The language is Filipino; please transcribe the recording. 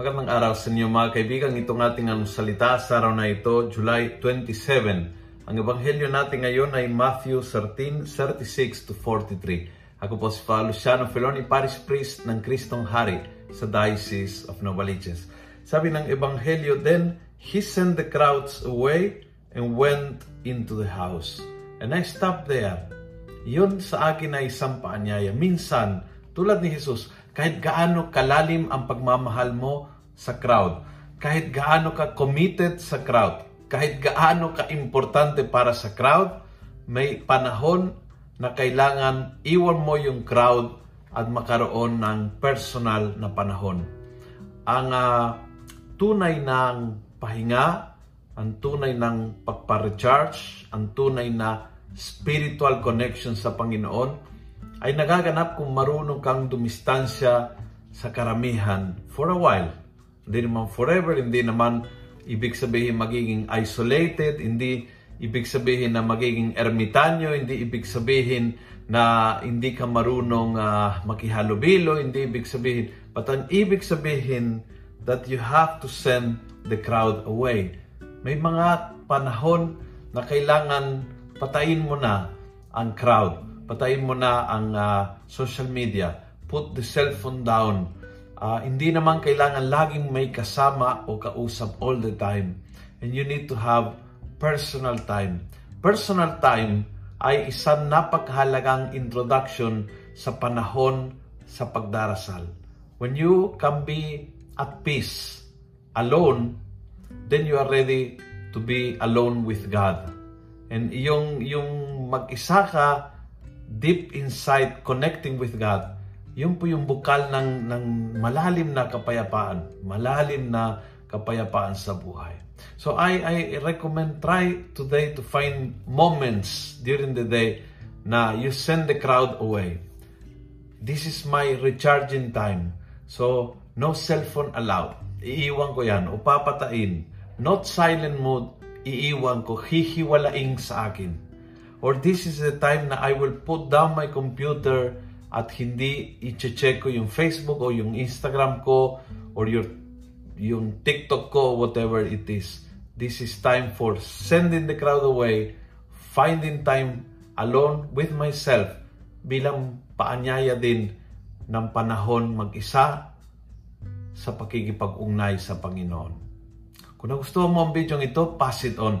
magandang araw sa inyo mga kaibigan. Itong ating salita sa araw na ito, July 27. Ang ebanghelyo natin ngayon ay Matthew 13, 36 to 43. Ako po si Father Luciano Feloni, Parish Priest ng Kristong Hari sa Diocese of Novaliches. Sabi ng ebanghelyo, Then he sent the crowds away and went into the house. And I stopped there. Yun sa akin ay isang paanyaya. Minsan, tulad ni Jesus, kahit gaano kalalim ang pagmamahal mo sa crowd, kahit gaano ka committed sa crowd, kahit gaano ka importante para sa crowd, may panahon na kailangan iwan mo yung crowd at makaroon ng personal na panahon. Ang uh, tunay ng pahinga, ang tunay ng pagpa-recharge, ang tunay na spiritual connection sa Panginoon ay nagaganap kung marunong kang dumistansya sa karamihan for a while. Hindi naman forever, hindi naman ibig sabihin magiging isolated, hindi ibig sabihin na magiging ermitanyo, hindi ibig sabihin na hindi ka marunong uh, makihalubilo, hindi ibig sabihin, but ang ibig sabihin that you have to send the crowd away. May mga panahon na kailangan patayin mo na ang crowd patayin mo na ang uh, social media, put the cellphone down. Uh, hindi naman kailangan laging may kasama o kausap all the time. And you need to have personal time. Personal time ay isang napakahalagang introduction sa panahon sa pagdarasal. When you can be at peace alone, then you are ready to be alone with God. And yung, yung mag-isa ka, deep inside connecting with God, yun po yung bukal ng, ng malalim na kapayapaan, malalim na kapayapaan sa buhay. So I, I recommend, try today to find moments during the day na you send the crowd away. This is my recharging time. So, no cellphone allowed. Iiwan ko yan o. Not silent mode, iiwan ko, hihiwalaing sa akin or this is the time na I will put down my computer at hindi i-check ko yung Facebook o yung Instagram ko or your yung TikTok ko, whatever it is. This is time for sending the crowd away, finding time alone with myself bilang paanyaya din ng panahon mag-isa sa pakikipag-ugnay sa Panginoon. Kung nagustuhan mo ang video ito, pass it on.